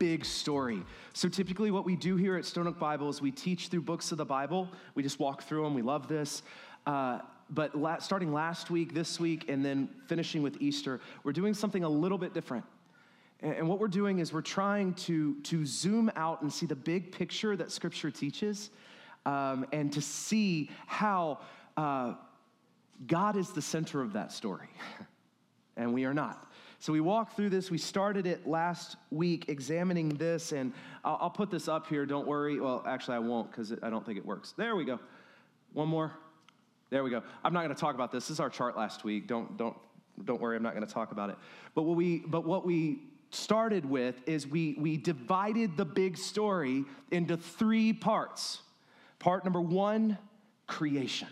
big story. So, typically, what we do here at Stone Oak Bible is we teach through books of the Bible. We just walk through them. We love this. Uh, but la- starting last week, this week, and then finishing with Easter, we're doing something a little bit different. And, and what we're doing is we're trying to, to zoom out and see the big picture that Scripture teaches um, and to see how. Uh, God is the center of that story, and we are not. So we walked through this. We started it last week examining this, and I'll, I'll put this up here. Don't worry. Well, actually, I won't because I don't think it works. There we go. One more. There we go. I'm not going to talk about this. This is our chart last week. Don't don't don't worry. I'm not going to talk about it. But what we but what we started with is we we divided the big story into three parts. Part number one, creation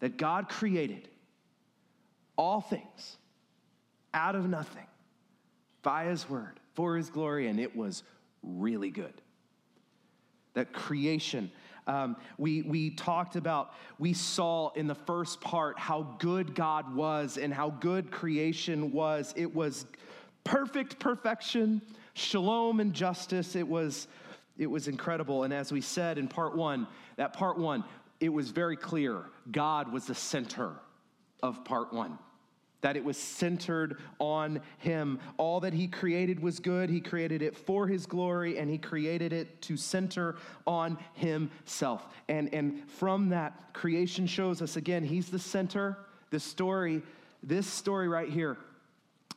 that God created all things out of nothing by his word for his glory, and it was really good. That creation, um, we, we talked about, we saw in the first part how good God was and how good creation was. It was perfect perfection, shalom and justice. It was, it was incredible. And as we said in part one, that part one, it was very clear God was the center of part one. That it was centered on Him. All that He created was good. He created it for His glory, and He created it to center on Himself. And, and from that, creation shows us again, He's the center. The story, this story right here,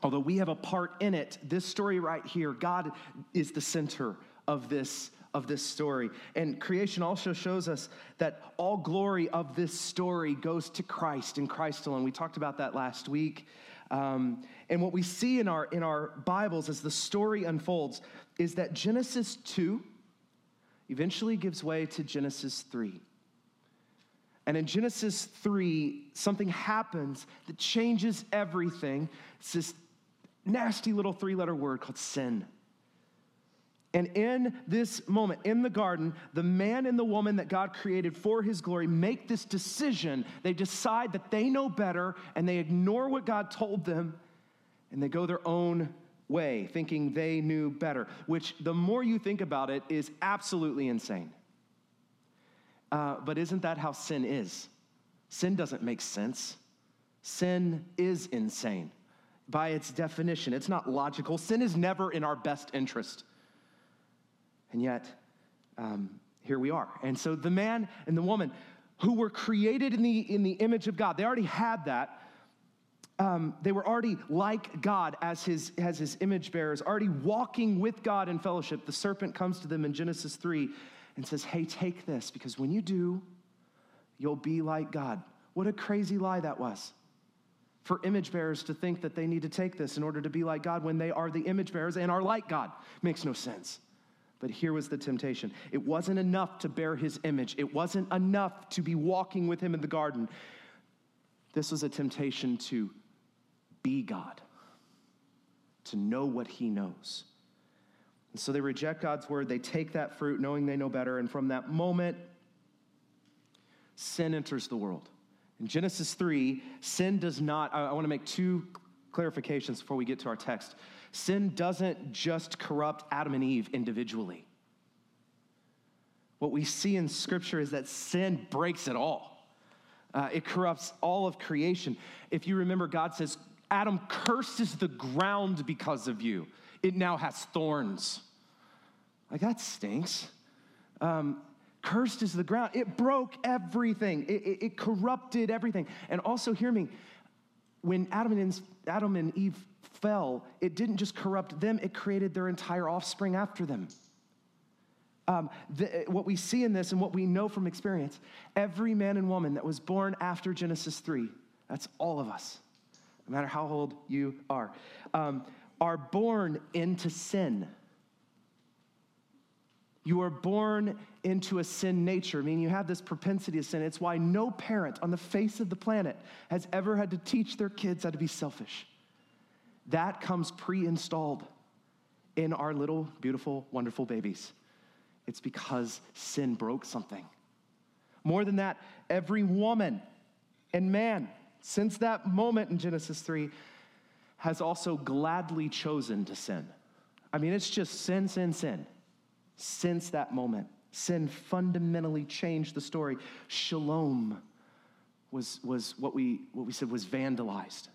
although we have a part in it, this story right here, God is the center of this of this story. And creation also shows us that all glory of this story goes to Christ and Christ alone. We talked about that last week. Um, and what we see in our in our Bibles as the story unfolds is that Genesis 2 eventually gives way to Genesis 3. And in Genesis 3, something happens that changes everything. It's this nasty little three letter word called sin. And in this moment, in the garden, the man and the woman that God created for his glory make this decision. They decide that they know better and they ignore what God told them and they go their own way, thinking they knew better, which the more you think about it is absolutely insane. Uh, but isn't that how sin is? Sin doesn't make sense. Sin is insane by its definition. It's not logical. Sin is never in our best interest. And yet, um, here we are. And so the man and the woman who were created in the, in the image of God, they already had that. Um, they were already like God as his, as his image bearers, already walking with God in fellowship. The serpent comes to them in Genesis 3 and says, Hey, take this, because when you do, you'll be like God. What a crazy lie that was for image bearers to think that they need to take this in order to be like God when they are the image bearers and are like God. Makes no sense. But here was the temptation. It wasn't enough to bear his image, it wasn't enough to be walking with him in the garden. This was a temptation to be God, to know what he knows. And so they reject God's word. They take that fruit knowing they know better. And from that moment, sin enters the world. In Genesis 3, sin does not, I, I want to make two clarifications before we get to our text. Sin doesn't just corrupt Adam and Eve individually. What we see in Scripture is that sin breaks it all. Uh, it corrupts all of creation. If you remember, God says, Adam curses the ground because of you. It now has thorns. Like, that stinks. Um, cursed is the ground. It broke everything, it, it, it corrupted everything. And also, hear me, when Adam and, Adam and Eve fell, it didn't just corrupt them, it created their entire offspring after them. Um, the, what we see in this and what we know from experience, every man and woman that was born after Genesis 3, that's all of us, no matter how old you are. Um, are born into sin. You are born into a sin nature. I mean, you have this propensity to sin. It's why no parent on the face of the planet has ever had to teach their kids how to be selfish. That comes pre installed in our little, beautiful, wonderful babies. It's because sin broke something. More than that, every woman and man since that moment in Genesis 3 has also gladly chosen to sin. I mean, it's just sin, sin, sin since that moment. Sin fundamentally changed the story. Shalom was, was what, we, what we said was vandalized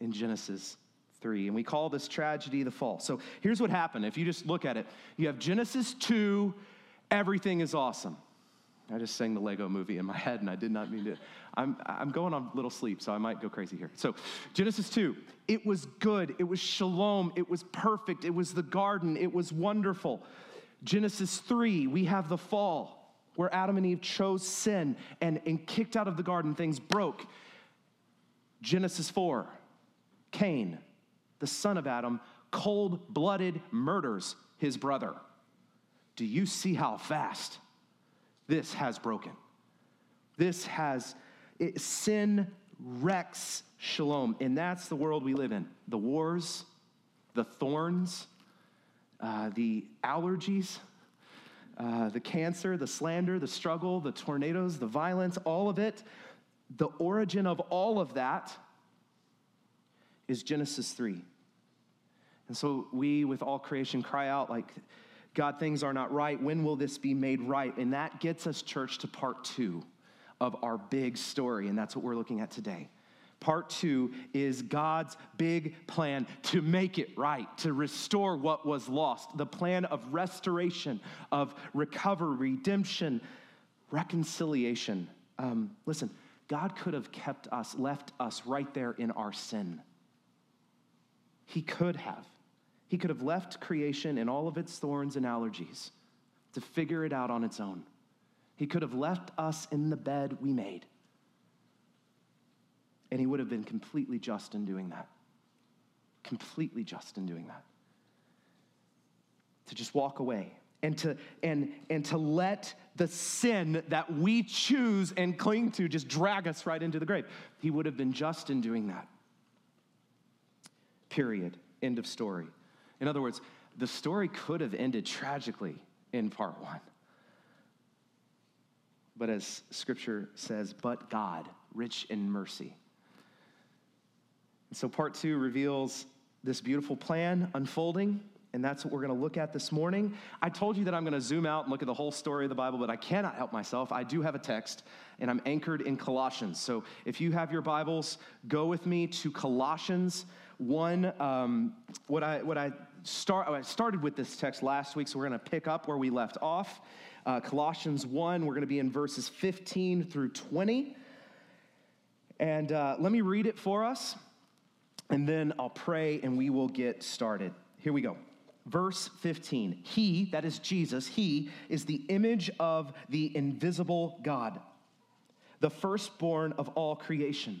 in Genesis 3. And we call this tragedy the fall. So here's what happened. If you just look at it, you have Genesis 2, everything is awesome. I just sang the Lego movie in my head and I did not mean to. I'm, I'm going on little sleep, so I might go crazy here. So, Genesis 2, it was good. It was shalom. It was perfect. It was the garden. It was wonderful. Genesis 3, we have the fall where Adam and Eve chose sin and, and kicked out of the garden, things broke. Genesis 4, Cain, the son of Adam, cold blooded murders his brother. Do you see how fast this has broken? This has, it, sin wrecks shalom. And that's the world we live in the wars, the thorns, uh, the allergies, uh, the cancer, the slander, the struggle, the tornadoes, the violence, all of it. The origin of all of that is Genesis 3. And so we, with all creation, cry out like, God, things are not right. When will this be made right? And that gets us, church, to part two of our big story. And that's what we're looking at today. Part two is God's big plan to make it right, to restore what was lost, the plan of restoration, of recovery, redemption, reconciliation. Um, listen, God could have kept us, left us right there in our sin. He could have. He could have left creation and all of its thorns and allergies to figure it out on its own. He could have left us in the bed we made. And he would have been completely just in doing that. Completely just in doing that. To just walk away and to and and to let the sin that we choose and cling to just drag us right into the grave. He would have been just in doing that. Period. End of story. In other words, the story could have ended tragically in part 1. But as scripture says, but God, rich in mercy, and so part two reveals this beautiful plan unfolding, and that's what we're going to look at this morning. I told you that I'm going to zoom out and look at the whole story of the Bible, but I cannot help myself. I do have a text, and I'm anchored in Colossians. So if you have your Bibles, go with me to Colossians 1. Um, what I, what I, start, I started with this text last week, so we're going to pick up where we left off. Uh, Colossians 1, we're going to be in verses 15 through 20. And uh, let me read it for us and then I'll pray and we will get started. Here we go. Verse 15 He, that is Jesus, He is the image of the invisible God, the firstborn of all creation.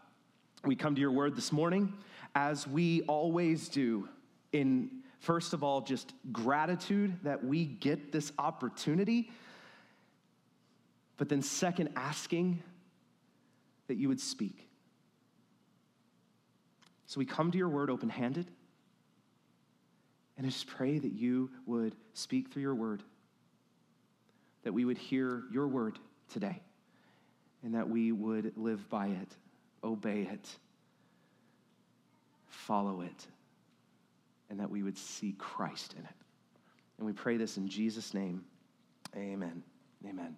we come to your word this morning as we always do in first of all just gratitude that we get this opportunity but then second asking that you would speak so we come to your word open handed and I just pray that you would speak through your word that we would hear your word today and that we would live by it. Obey it, follow it, and that we would see Christ in it. And we pray this in Jesus' name. Amen. Amen.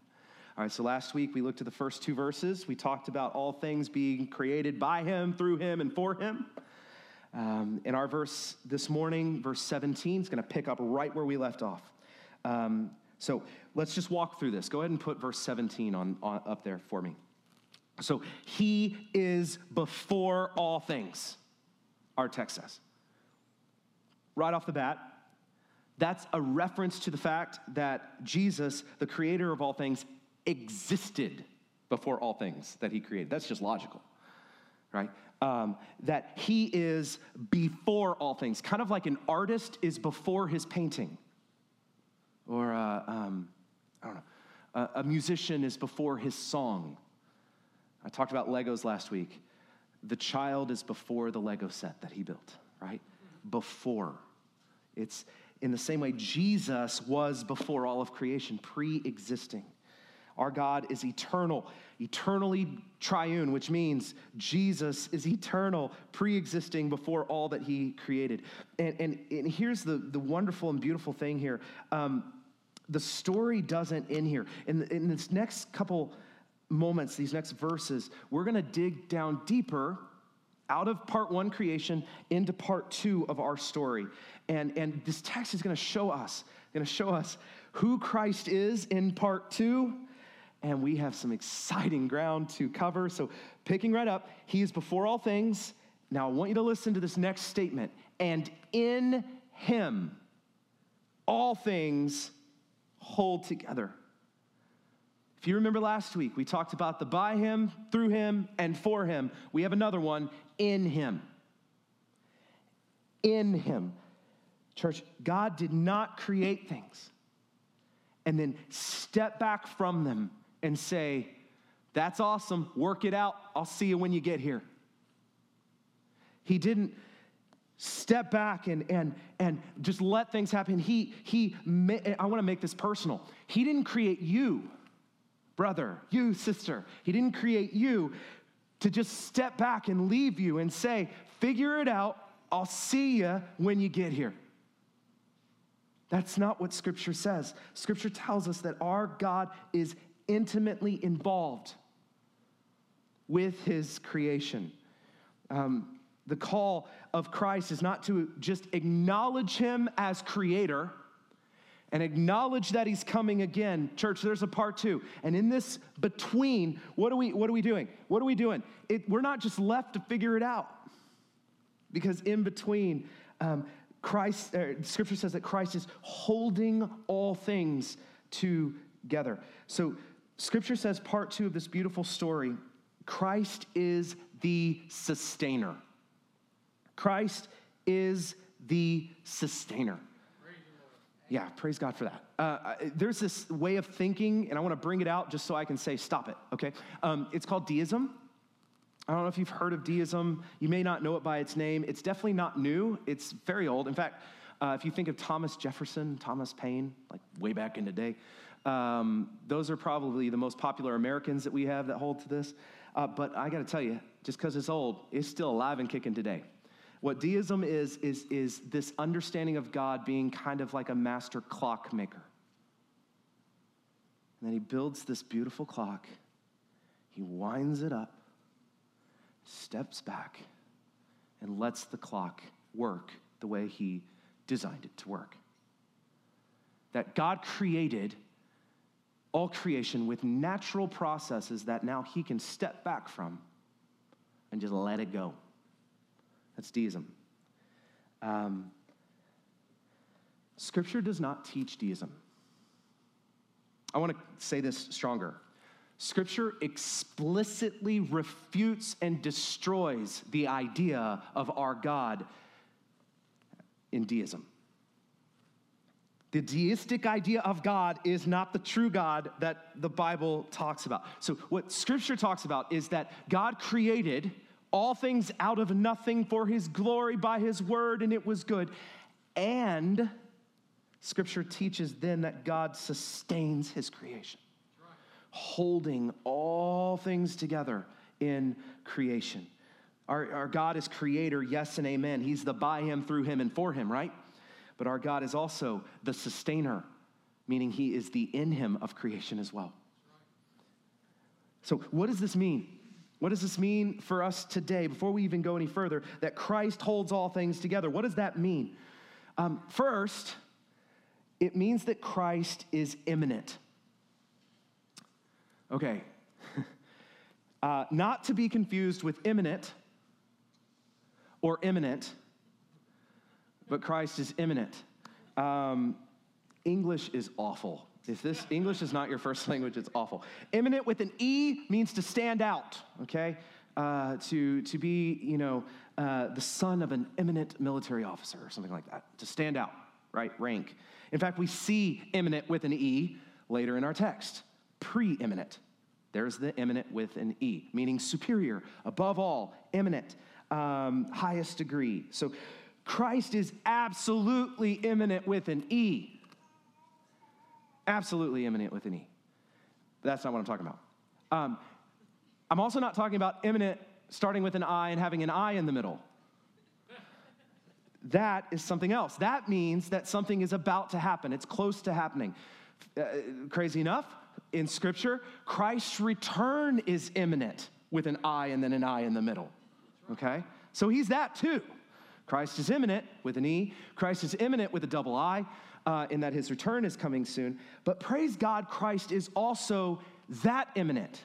All right, so last week we looked at the first two verses. We talked about all things being created by him, through him, and for him. Um, in our verse this morning, verse 17, is going to pick up right where we left off. Um, so let's just walk through this. Go ahead and put verse 17 on, on up there for me. So he is before all things, our text says. Right off the bat, that's a reference to the fact that Jesus, the creator of all things, existed before all things that he created. That's just logical, right? Um, that he is before all things, kind of like an artist is before his painting, or uh, um, I don't know, a, a musician is before his song. I talked about Legos last week. The child is before the Lego set that he built, right? Before. It's in the same way Jesus was before all of creation, pre existing. Our God is eternal, eternally triune, which means Jesus is eternal, pre existing before all that he created. And, and, and, here's the, the wonderful and beautiful thing here um, the story doesn't end here. In, in this next couple moments, these next verses, we're going to dig down deeper out of part one creation into part two of our story. And, and this text is going to show us, going to show us who Christ is in part two. And we have some exciting ground to cover. So, picking right up, He is before all things. Now, I want you to listen to this next statement. And in Him, all things hold together. If you remember last week, we talked about the by him, through him, and for him. We have another one in him. In him. Church, God did not create things and then step back from them and say, That's awesome, work it out, I'll see you when you get here. He didn't step back and, and, and just let things happen. He, he, I want to make this personal. He didn't create you brother, you, sister. He didn't create you to just step back and leave you and say, figure it out. I'll see you when you get here. That's not what Scripture says. Scripture tells us that our God is intimately involved with his creation. Um, the call of Christ is not to just acknowledge him as creator and acknowledge that he's coming again. Church, there's a part two. And in this between, what are we, what are we doing? What are we doing? It, we're not just left to figure it out. Because in between, um, Christ, uh, scripture says that Christ is holding all things together. So scripture says, part two of this beautiful story, Christ is the sustainer. Christ is the sustainer. Yeah, praise God for that. Uh, there's this way of thinking, and I want to bring it out just so I can say, stop it, okay? Um, it's called deism. I don't know if you've heard of deism. You may not know it by its name. It's definitely not new, it's very old. In fact, uh, if you think of Thomas Jefferson, Thomas Paine, like way back in the day, um, those are probably the most popular Americans that we have that hold to this. Uh, but I got to tell you, just because it's old, it's still alive and kicking today. What deism is, is, is this understanding of God being kind of like a master clockmaker. And then he builds this beautiful clock, he winds it up, steps back, and lets the clock work the way he designed it to work. That God created all creation with natural processes that now he can step back from and just let it go. That's deism. Um, scripture does not teach deism. I want to say this stronger. Scripture explicitly refutes and destroys the idea of our God in deism. The deistic idea of God is not the true God that the Bible talks about. So, what Scripture talks about is that God created all things out of nothing for his glory by his word, and it was good. And scripture teaches then that God sustains his creation, holding all things together in creation. Our, our God is creator, yes and amen. He's the by him, through him, and for him, right? But our God is also the sustainer, meaning he is the in him of creation as well. So, what does this mean? What does this mean for us today, before we even go any further, that Christ holds all things together? What does that mean? Um, first, it means that Christ is immanent. Okay. uh, not to be confused with imminent or imminent, but Christ is immanent. Um, English is awful. If this English is not your first language, it's awful. Eminent with an E means to stand out, okay? Uh, to, to be, you know, uh, the son of an eminent military officer or something like that, to stand out, right? Rank. In fact, we see eminent with an E later in our text. Preeminent. There's the eminent with an E, meaning superior, above all, eminent, um, highest degree. So Christ is absolutely eminent with an E. Absolutely eminent with an E. That's not what I'm talking about. Um, I'm also not talking about imminent starting with an I and having an I in the middle. That is something else. That means that something is about to happen, it's close to happening. Uh, crazy enough, in Scripture, Christ's return is imminent with an I and then an I in the middle. Okay? So he's that too. Christ is eminent with an E, Christ is imminent with a double I uh, in that his return is coming soon. But praise God, Christ is also that immanent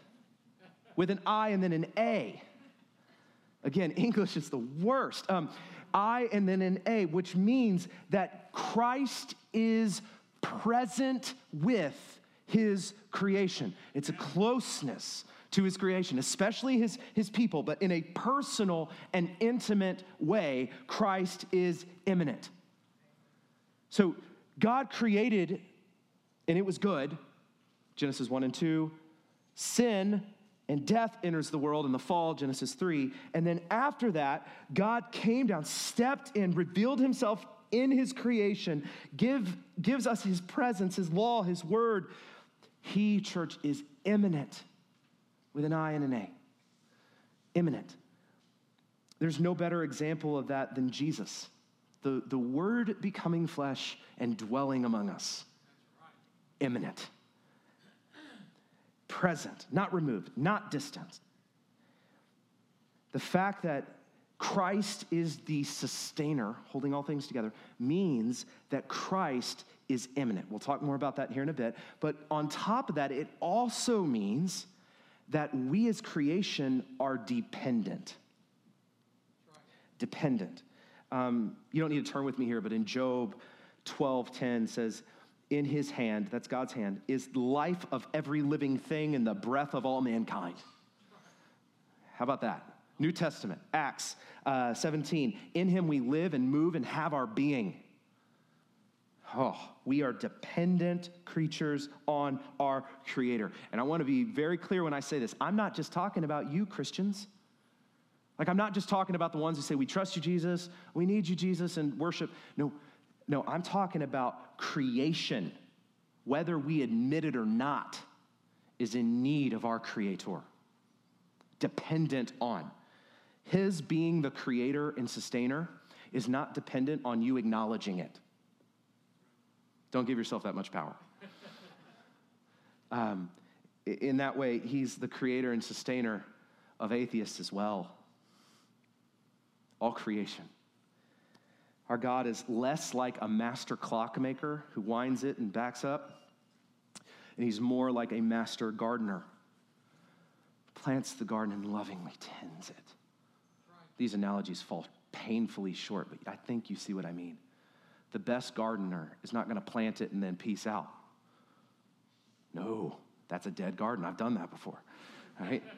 with an I and then an A. Again, English is the worst. Um, I and then an A, which means that Christ is present with his creation. It's a closeness to his creation, especially his, his people, but in a personal and intimate way, Christ is immanent. So God created, and it was good. Genesis 1 and 2. Sin and death enters the world in the fall, Genesis 3. And then after that, God came down, stepped in, revealed himself in his creation, give, gives us his presence, his law, his word. He, church, is immanent with an I and an A. Immanent. There's no better example of that than Jesus the, the Word becoming flesh and dwelling among us. immanent, Present, not removed, not distant. The fact that Christ is the sustainer, holding all things together, means that Christ is immanent. We'll talk more about that here in a bit. But on top of that, it also means that we as creation are dependent. Dependent. Um, you don't need to turn with me here, but in Job 12:10 says, "In his hand, that's God's hand, is life of every living thing and the breath of all mankind." How about that? New Testament, Acts uh, 17. In him we live and move and have our being. Oh, we are dependent creatures on our Creator. And I want to be very clear when I say this. I'm not just talking about you, Christians. Like, I'm not just talking about the ones who say, We trust you, Jesus, we need you, Jesus, and worship. No, no, I'm talking about creation, whether we admit it or not, is in need of our Creator, dependent on. His being the creator and sustainer is not dependent on you acknowledging it. Don't give yourself that much power. Um, in that way, he's the creator and sustainer of atheists as well all creation. Our God is less like a master clockmaker who winds it and backs up, and he's more like a master gardener, plants the garden and lovingly tends it. These analogies fall painfully short, but I think you see what I mean. The best gardener is not going to plant it and then peace out. No, that's a dead garden. I've done that before. Right?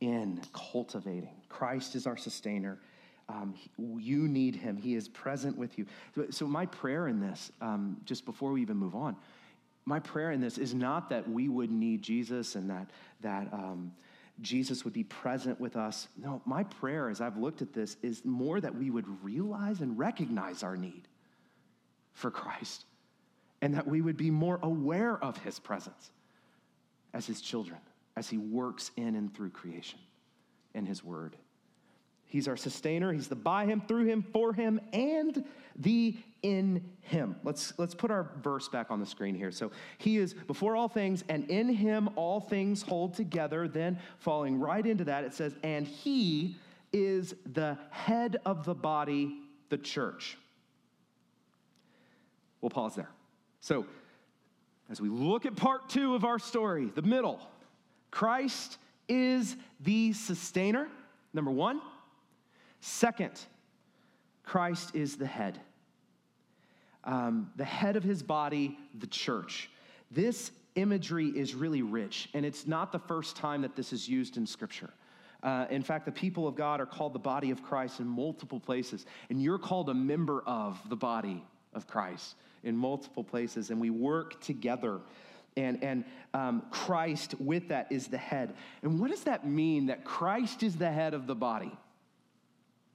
in cultivating. Christ is our sustainer. Um, you need him. He is present with you. So, my prayer in this, um, just before we even move on, my prayer in this is not that we would need Jesus and that that um, Jesus would be present with us. No, my prayer, as I've looked at this, is more that we would realize and recognize our need for Christ, and that we would be more aware of His presence as His children as he works in and through creation in his word. He's our sustainer. He's the by him, through him, for him, and the in him. Let's, let's put our verse back on the screen here. So he is before all things, and in him all things hold together. Then, falling right into that, it says, and he is the head of the body, the church. We'll pause there. So, as we look at part two of our story, the middle, Christ is the sustainer, number one. Second, Christ is the head. Um, the head of his body, the church. This imagery is really rich, and it's not the first time that this is used in Scripture. Uh, in fact, the people of God are called the body of Christ in multiple places, and you're called a member of the body of Christ in multiple places, and we work together. And, and um, Christ, with that, is the head. And what does that mean that Christ is the head of the body?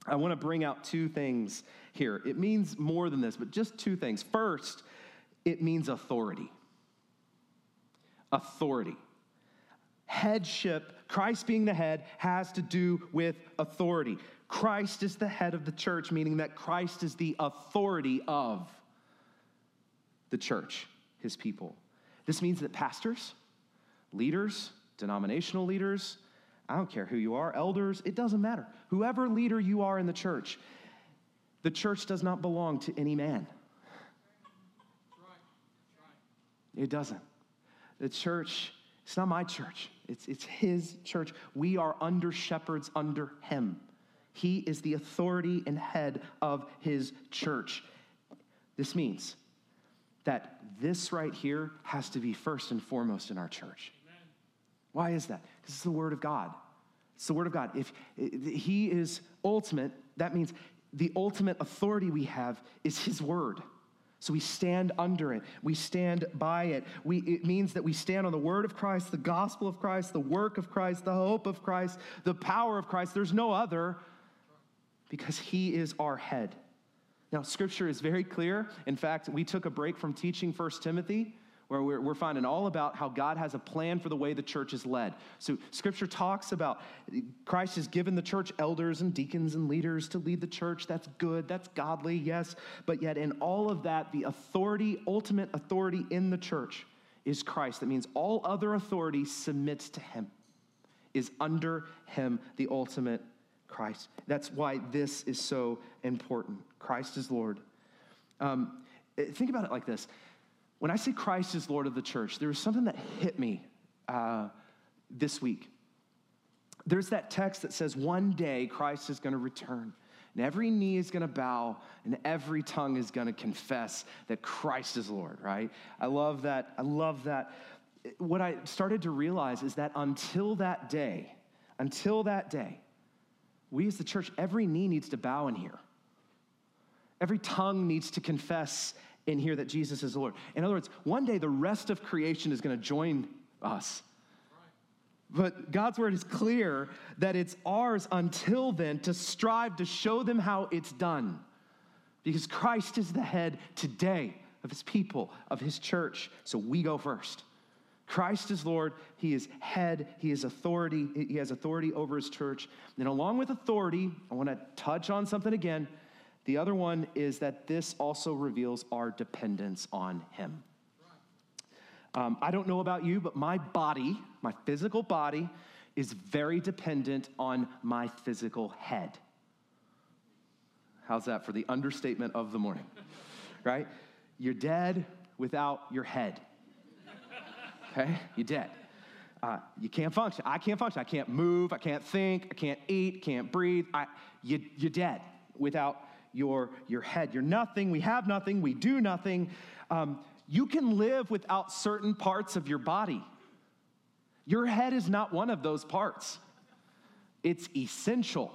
I want to bring out two things here. It means more than this, but just two things. First, it means authority. Authority. Headship, Christ being the head, has to do with authority. Christ is the head of the church, meaning that Christ is the authority of the church, his people. This means that pastors, leaders, denominational leaders, I don't care who you are, elders, it doesn't matter. Whoever leader you are in the church, the church does not belong to any man. It doesn't. The church, it's not my church, it's, it's his church. We are under shepherds under him. He is the authority and head of his church. This means that this right here has to be first and foremost in our church. Why is that? Because it's the Word of God. It's the Word of God. If He is ultimate, that means the ultimate authority we have is His Word. So we stand under it. We stand by it. We, it means that we stand on the word of Christ, the gospel of Christ, the work of Christ, the hope of Christ, the power of Christ. There's no other because he is our head. Now, scripture is very clear. In fact, we took a break from teaching First Timothy where we're, we're, finding all about how God has a plan for the way the church is led. So, scripture talks about Christ has given the church elders and deacons and leaders to lead the church. That's good, that's godly, yes. But yet, in all of that, the authority, ultimate authority in the church is Christ. That means all other authority submits to him, is under him, the ultimate Christ. That's why this is so important. Christ is Lord. Um, think about it like this when I say Christ is Lord of the church, there was something that hit me uh, this week. There's that text that says, One day Christ is going to return, and every knee is going to bow, and every tongue is going to confess that Christ is Lord, right? I love that. I love that. What I started to realize is that until that day, until that day, we as the church, every knee needs to bow in here. Every tongue needs to confess in here that Jesus is Lord. In other words, one day the rest of creation is going to join us. But God's word is clear that it's ours until then to strive to show them how it's done. Because Christ is the head today of his people, of his church. So we go first. Christ is Lord. He is head. He is authority. He has authority over his church. And along with authority, I want to touch on something again. The other one is that this also reveals our dependence on Him. Um, I don't know about you, but my body, my physical body, is very dependent on my physical head. How's that for the understatement of the morning? right? You're dead without your head. Okay? You're dead. Uh, you can't function. I can't function. I can't move. I can't think. I can't eat. Can't breathe. I, you, you're dead without your, your head. You're nothing, we have nothing, we do nothing. Um, you can live without certain parts of your body. Your head is not one of those parts, it's essential.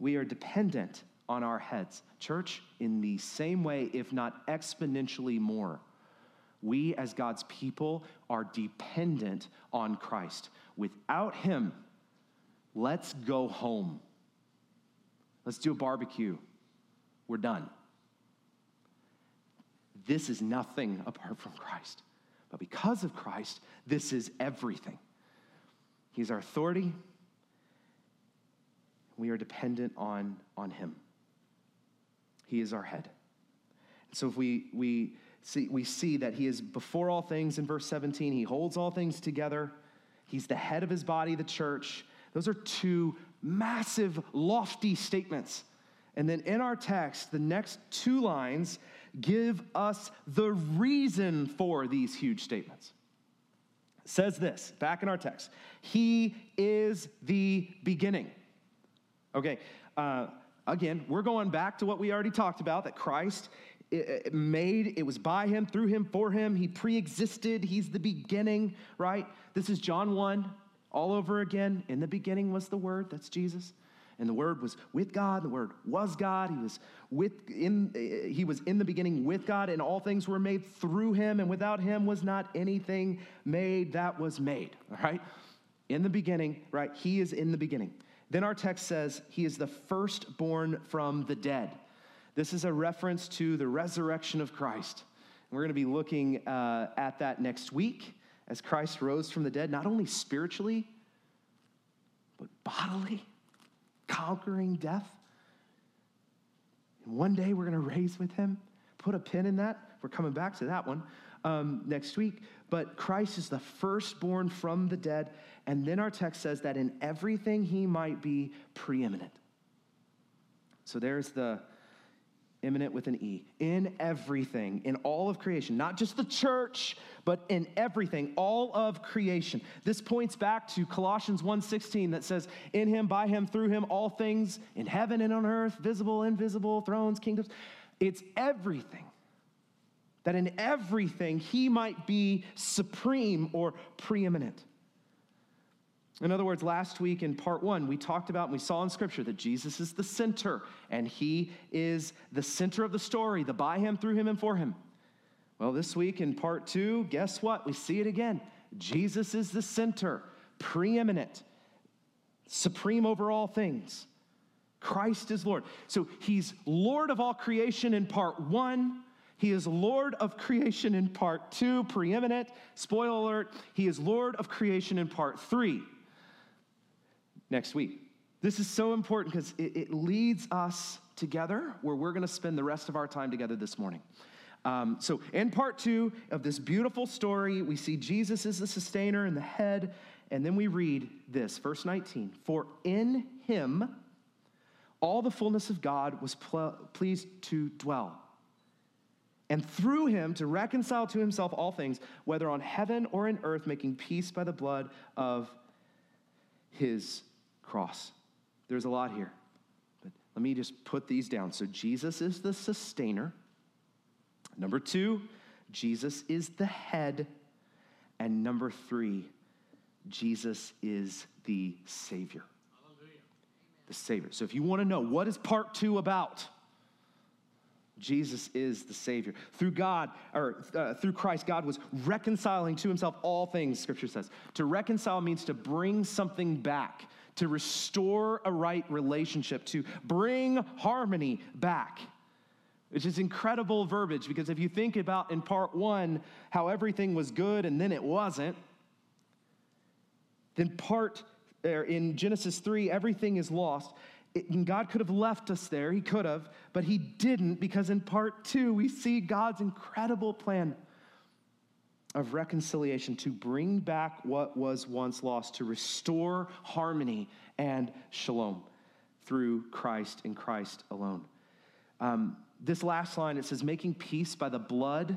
We are dependent on our heads. Church, in the same way, if not exponentially more, we as God's people are dependent on Christ. Without Him, let's go home. Let's do a barbecue. We're done. This is nothing apart from Christ. But because of Christ, this is everything. He's our authority. We are dependent on, on Him. He is our head. So if we, we, see, we see that He is before all things in verse 17, He holds all things together, He's the head of His body, the church. Those are two massive, lofty statements. And then in our text, the next two lines give us the reason for these huge statements. It says this back in our text He is the beginning. Okay, uh, again, we're going back to what we already talked about that Christ made, it was by him, through him, for him. He pre existed, he's the beginning, right? This is John 1 all over again. In the beginning was the Word, that's Jesus. And the Word was with God, the Word was God. He was with in he was in the beginning with God, and all things were made through him, and without him was not anything made that was made. All right? In the beginning, right? He is in the beginning. Then our text says he is the firstborn from the dead. This is a reference to the resurrection of Christ. And we're going to be looking uh, at that next week as Christ rose from the dead, not only spiritually, but bodily, conquering death. And one day we're going to raise with him. Put a pin in that. We're coming back to that one um, next week. But Christ is the firstborn from the dead. And then our text says that in everything he might be preeminent. So there's the eminent with an E, in everything, in all of creation, not just the church, but in everything, all of creation. This points back to Colossians 1:16 that says, "In him, by him, through him, all things in heaven and on earth, visible, invisible, thrones, kingdoms." It's everything. That in everything he might be supreme or preeminent. In other words, last week in part one, we talked about and we saw in Scripture that Jesus is the center, and He is the center of the story, the by Him, through Him, and for Him. Well, this week in part two, guess what? We see it again. Jesus is the center, preeminent, supreme over all things. Christ is Lord. So He's Lord of all creation in part one. He is Lord of creation in part two, preeminent. Spoiler alert, He is Lord of creation in part three next week. This is so important because it, it, leads us together where we're going to spend the rest of our time together this morning. Um, so, in part two of this beautiful story, we see Jesus is the sustainer and the head, and then we read this, verse 19 For in him all the fullness of God was pl- pleased to dwell. And through him to reconcile to himself all things, whether on heaven or in earth, making peace by the blood of his cross. There's a lot here. But let me just put these down. So Jesus is the sustainer. Number two, Jesus is the head. And number three, Jesus is the Savior. Hallelujah. The Savior. So if you want to know what is part two about, Jesus is the Savior. Through God, or uh, through Christ, God was reconciling to himself all things, Scripture says. To reconcile means to bring something back to restore a right relationship, to bring harmony back. Which is incredible verbiage because if you think about in part one how everything was good and then it wasn't, then part er, in Genesis 3, everything is lost. And God could have left us there, He could have, but He didn't because in part two, we see God's incredible plan of reconciliation to bring back what was once lost, to restore harmony and shalom through Christ and Christ alone. Um, this last line, it says, making peace by the blood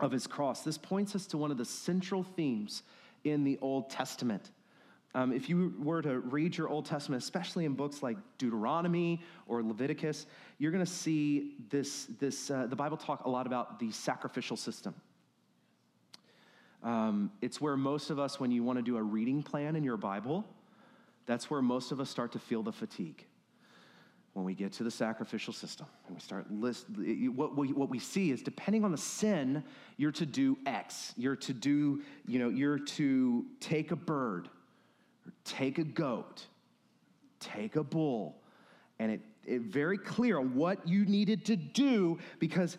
of his cross. This points us to one of the central themes in the Old Testament. Um, if you were to read your Old Testament, especially in books like Deuteronomy or Leviticus, you're going to see this, this uh, the Bible talk a lot about the sacrificial system. Um, it's where most of us, when you want to do a reading plan in your Bible, that's where most of us start to feel the fatigue. When we get to the sacrificial system and we start list, what we, what we see is depending on the sin, you're to do X. You're to do, you know, you're to take a bird, or take a goat, take a bull, and it, it very clear what you needed to do because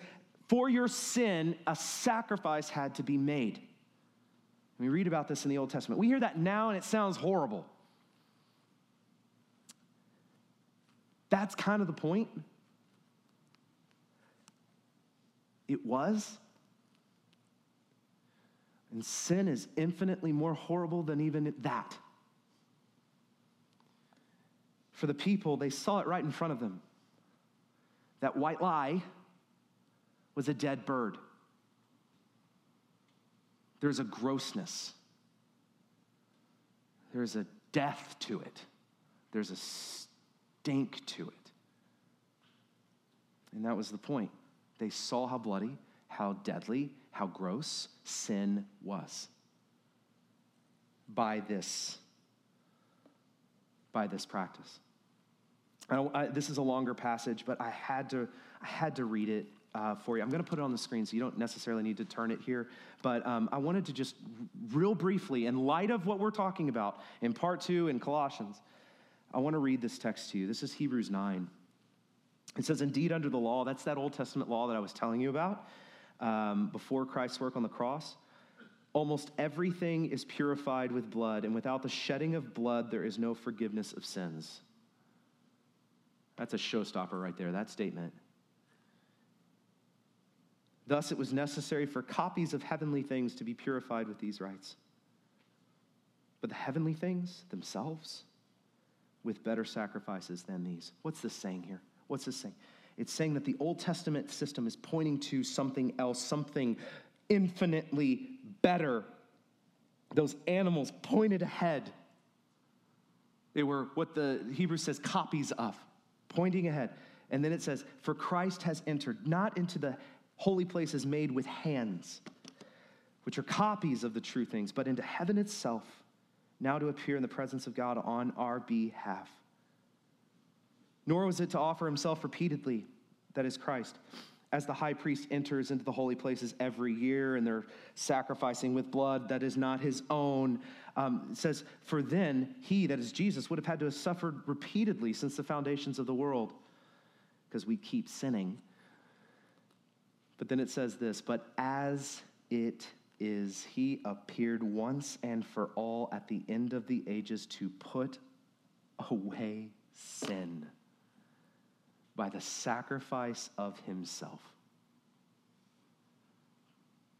For your sin, a sacrifice had to be made. We read about this in the Old Testament. We hear that now and it sounds horrible. That's kind of the point. It was. And sin is infinitely more horrible than even that. For the people, they saw it right in front of them. That white lie was a dead bird. There's a grossness, there's a death to it, there's a stink to it. And that was the point. They saw how bloody, how deadly, how gross sin was by this by this practice. I I, this is a longer passage, but I had to I had to read it uh, for you. I'm going to put it on the screen, so you don't necessarily need to turn it here. But um, I wanted to just real briefly, in light of what we're talking about in part two in Colossians, I want to read this text to you. This is Hebrews 9. It says, Indeed, under the law, that's that Old Testament law that I was telling you about um, before Christ's work on the cross. Almost everything is purified with blood, and without the shedding of blood, there is no forgiveness of sins. That's a showstopper right there, that statement. Thus, it was necessary for copies of heavenly things to be purified with these rites. But the heavenly things themselves, with better sacrifices than these. What's this saying here? What's this saying? It's saying that the Old Testament system is pointing to something else, something infinitely better. Those animals pointed ahead. They were what the Hebrew says copies of, pointing ahead. And then it says, For Christ has entered not into the holy places made with hands, which are copies of the true things, but into heaven itself, now to appear in the presence of God on our behalf. Nor was it to offer himself repeatedly, that is Christ, as the high priest enters into the holy places every year and they're sacrificing with blood that is not his own. Um, it says, For then he, that is Jesus, would have had to have suffered repeatedly since the foundations of the world, because we keep sinning but then it says this, but as it is, he appeared once and for all at the end of the ages to put away sin by the sacrifice of himself.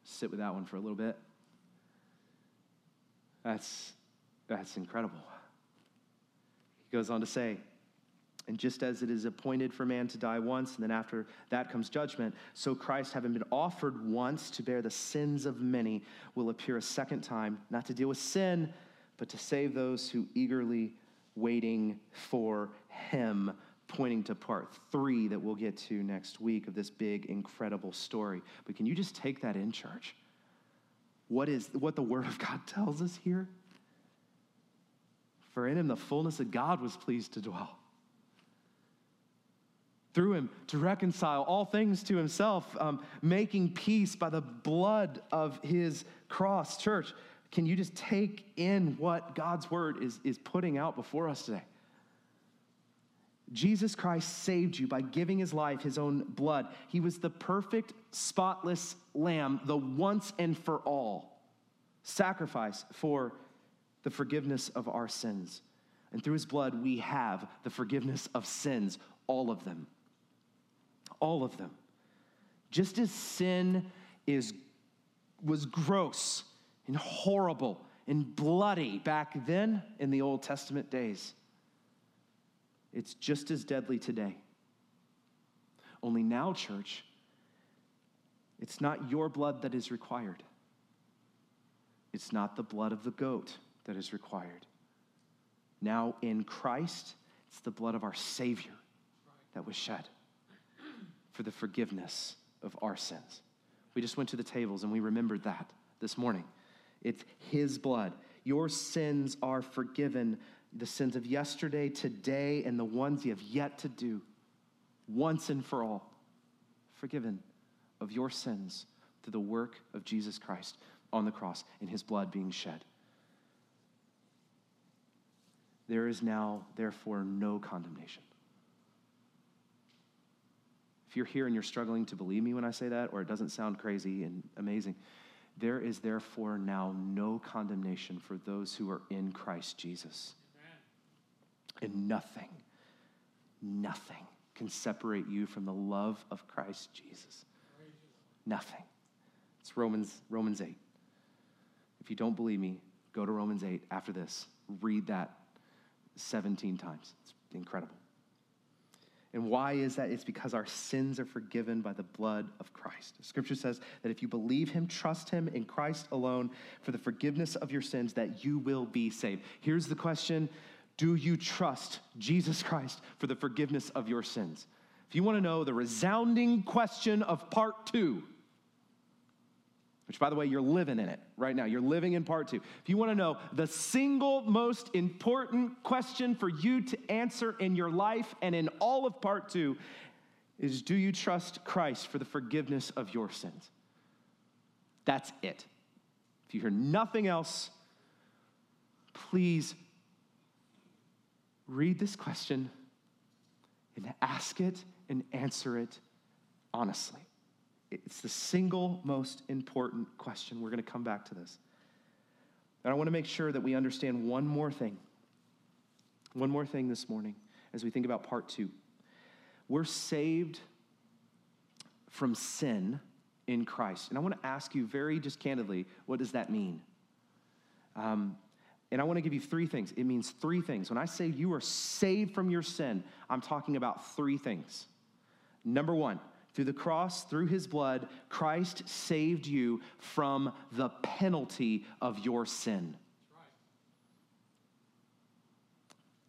Sit with that one for a little bit. That's, that's incredible. He goes on to say, and just as it is appointed for man to die once, and then after that comes judgment, so Christ, having been offered once to bear the sins of many, will appear a second time, not to deal with sin, but to save those who eagerly waiting for him, pointing to part three that we'll get to next week of this big, incredible story. But can you just take that in, church? What is what the Word of God tells us here? For in him the fullness of God was pleased to dwell through him to reconcile all things to himself, um, making peace by the blood of his cross. Church, can you just take in what God's word is, is putting out before us today? Jesus Christ saved you by giving his life, his own blood. He was the perfect, spotless lamb, the once and for all sacrifice for the forgiveness of our sins. And through his blood, we have the forgiveness of sins, all of them all of them. Just as sin is, was gross and horrible and bloody back then in the Old Testament days, it's just as deadly today. Only now, church, it's not your blood that is required. It's not the blood of the goat that is required. Now, in Christ, it's the blood of our Savior that was shed for the forgiveness of our sins. We just went to the tables and we remembered that this morning. It's His blood. Your sins are forgiven, the sins of yesterday, today, and the ones you have yet to do, once and for all. Forgiven of your sins through the work of Jesus Christ on the cross and His blood being shed. There is now, therefore, no condemnation if you're here and you're struggling to believe me when I say that, or it doesn't sound crazy and amazing, there is therefore now no condemnation for those who are in Christ Jesus. Amen. And nothing, nothing can separate you from the love of Christ Jesus. Nothing. It's Romans, Romans 8. If you don't believe me, go to Romans 8 after this. Read that 17 times. It's incredible. And why is that? It's because our sins are forgiven by the blood of Christ. Scripture says that if you believe him, trust him in Christ alone for the forgiveness of your sins, that you will be saved. Here's the question Do you trust Jesus Christ for the forgiveness of your sins? If you want to know the resounding question of part two, which, by the way, you're living in it right now. You're living in part two. If you want to know the single most important question for you to answer in your life and in all of part two is do you trust Christ for the forgiveness of your sins? That's it. If you hear nothing else, please read this question and ask it and answer it honestly. It's the single most important question. We're going to come back to this. And I want to make sure that we understand one more thing. One more thing this morning as we think about part two. We're saved from sin in Christ. And I want to ask you very just candidly, what does that mean? Um, and I want to give you three things. It means three things. When I say you are saved from your sin, I'm talking about three things. Number one, through the cross, through his blood, Christ saved you from the penalty of your sin.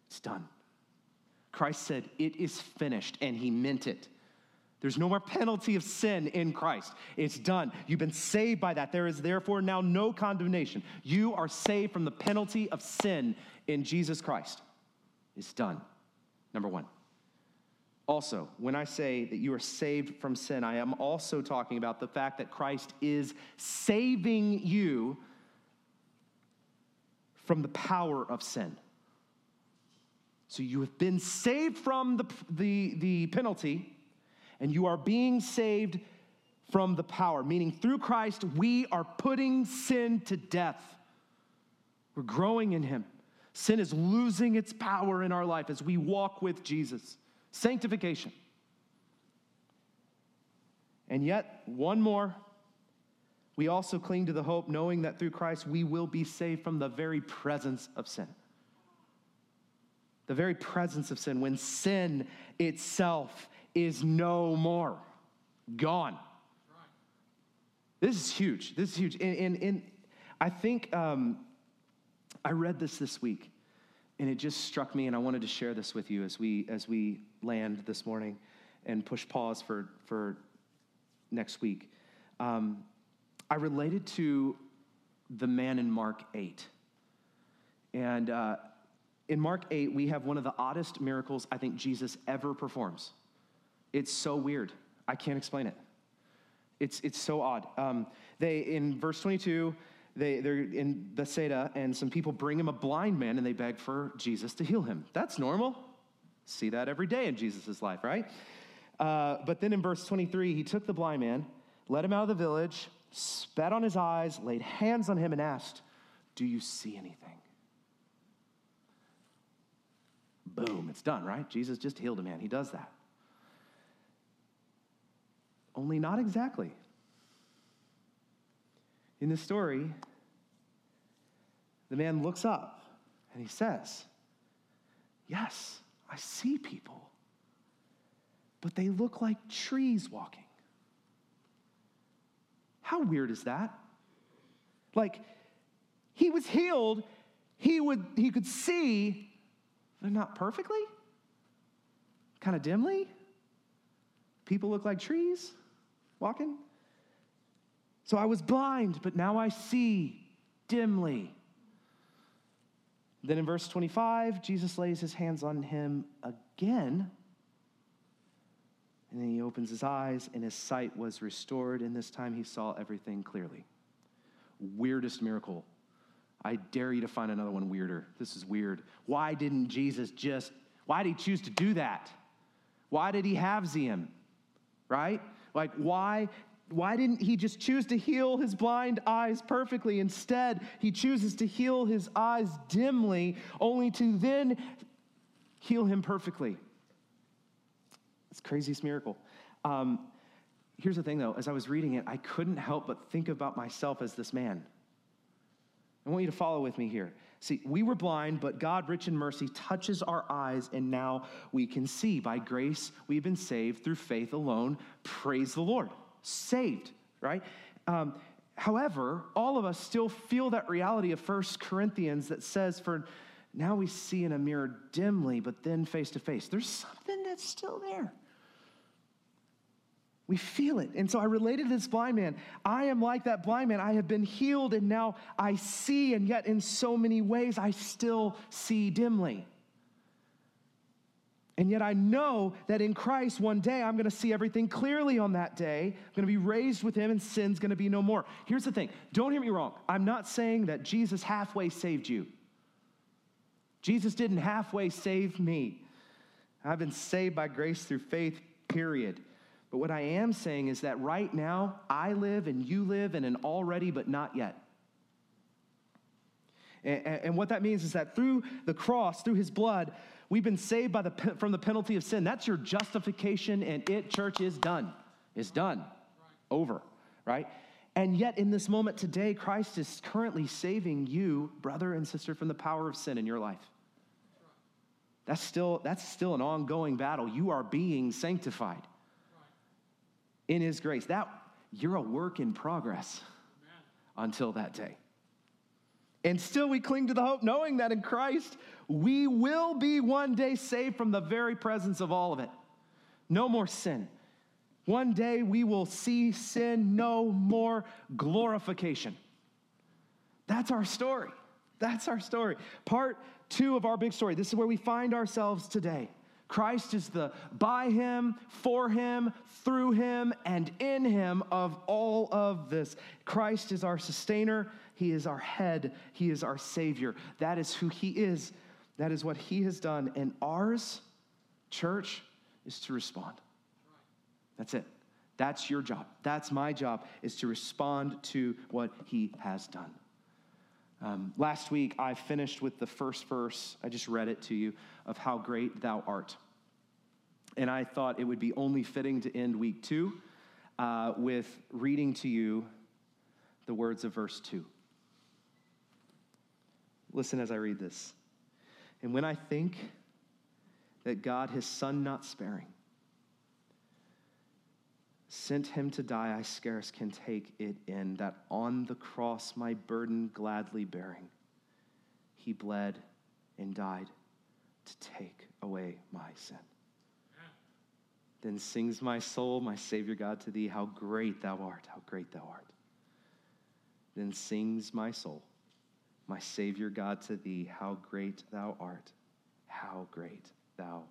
It's done. Christ said, It is finished, and he meant it. There's no more penalty of sin in Christ. It's done. You've been saved by that. There is therefore now no condemnation. You are saved from the penalty of sin in Jesus Christ. It's done. Number one. Also, when I say that you are saved from sin, I am also talking about the fact that Christ is saving you from the power of sin. So you have been saved from the, the, the penalty, and you are being saved from the power, meaning through Christ, we are putting sin to death. We're growing in Him. Sin is losing its power in our life as we walk with Jesus. Sanctification. And yet, one more. We also cling to the hope, knowing that through Christ we will be saved from the very presence of sin. The very presence of sin, when sin itself is no more, gone. This is huge. This is huge. And, and, and I think um, I read this this week and it just struck me and i wanted to share this with you as we as we land this morning and push pause for for next week. Um, i related to the man in mark 8 and uh, in mark 8 we have one of the oddest miracles i think jesus ever performs. It's so weird. I can't explain it. It's it's so odd. Um, they in verse 22 they, they're in Bethsaida, and some people bring him a blind man and they beg for Jesus to heal him. That's normal. See that every day in Jesus' life, right? Uh, but then in verse 23, he took the blind man, led him out of the village, spat on his eyes, laid hands on him, and asked, Do you see anything? Boom, it's done, right? Jesus just healed a man. He does that. Only not exactly. In the story, the man looks up and he says, Yes, I see people, but they look like trees walking. How weird is that? Like, he was healed, he, would, he could see, but not perfectly, kind of dimly. People look like trees walking. So I was blind, but now I see dimly. Then in verse 25, Jesus lays his hands on him again. And then he opens his eyes, and his sight was restored. And this time he saw everything clearly. Weirdest miracle. I dare you to find another one weirder. This is weird. Why didn't Jesus just, why did he choose to do that? Why did he have Ziam? right? Like, why? Why didn't he just choose to heal his blind eyes perfectly? Instead, he chooses to heal his eyes dimly, only to then heal him perfectly. It's craziest miracle. Um, here's the thing, though, as I was reading it, I couldn't help but think about myself as this man. I want you to follow with me here. See, we were blind, but God, rich in mercy, touches our eyes, and now we can see. By grace, we've been saved through faith alone. Praise the Lord. Saved, right? Um, however, all of us still feel that reality of First Corinthians that says, For now we see in a mirror dimly, but then face to face. There's something that's still there. We feel it. And so I related to this blind man. I am like that blind man. I have been healed and now I see, and yet in so many ways I still see dimly. And yet I know that in Christ, one day I'm going to see everything clearly on that day. I'm going to be raised with him, and sin's going to be no more. Here's the thing don't hear me wrong. I'm not saying that Jesus halfway saved you. Jesus didn't halfway save me. I've been saved by grace through faith, period. But what I am saying is that right now, I live and you live in an already but not yet. And, and, what that means is that through the cross, through his blood, we've been saved by the, from the penalty of sin. That's your justification, and it, church, is done. It's done. Over, right? And yet, in this moment today, Christ is currently saving you, brother and sister, from the power of sin in your life. That's still, that's still an ongoing battle. You are being sanctified in his grace. That you're a work in progress until that day. And still we cling to the hope knowing that in Christ we will be one day saved from the very presence of all of it. No more sin. One day we will see sin no more glorification. That's our story. That's our story. Part two of our big story. This is where we find ourselves today. Christ is the by him, for him, through him, and in him of all of this. Christ is our sustainer, he is our head, he is our savior. That is who he is. That is what he has done. And ours, church, is to respond. That's it. That's your job. That's my job, is to respond to what he has done. Um, last week, I finished with the first verse. I just read it to you of how great thou art. And I thought it would be only fitting to end week two uh, with reading to you the words of verse two. Listen as I read this. And when I think that God, his son not sparing, sent him to die, I scarce can take it in, that on the cross, my burden gladly bearing, he bled and died to take away my sin. Then sings my soul, my Savior God, to thee, how great thou art, how great thou art. Then sings my soul, my Savior God, to thee, how great thou art, how great thou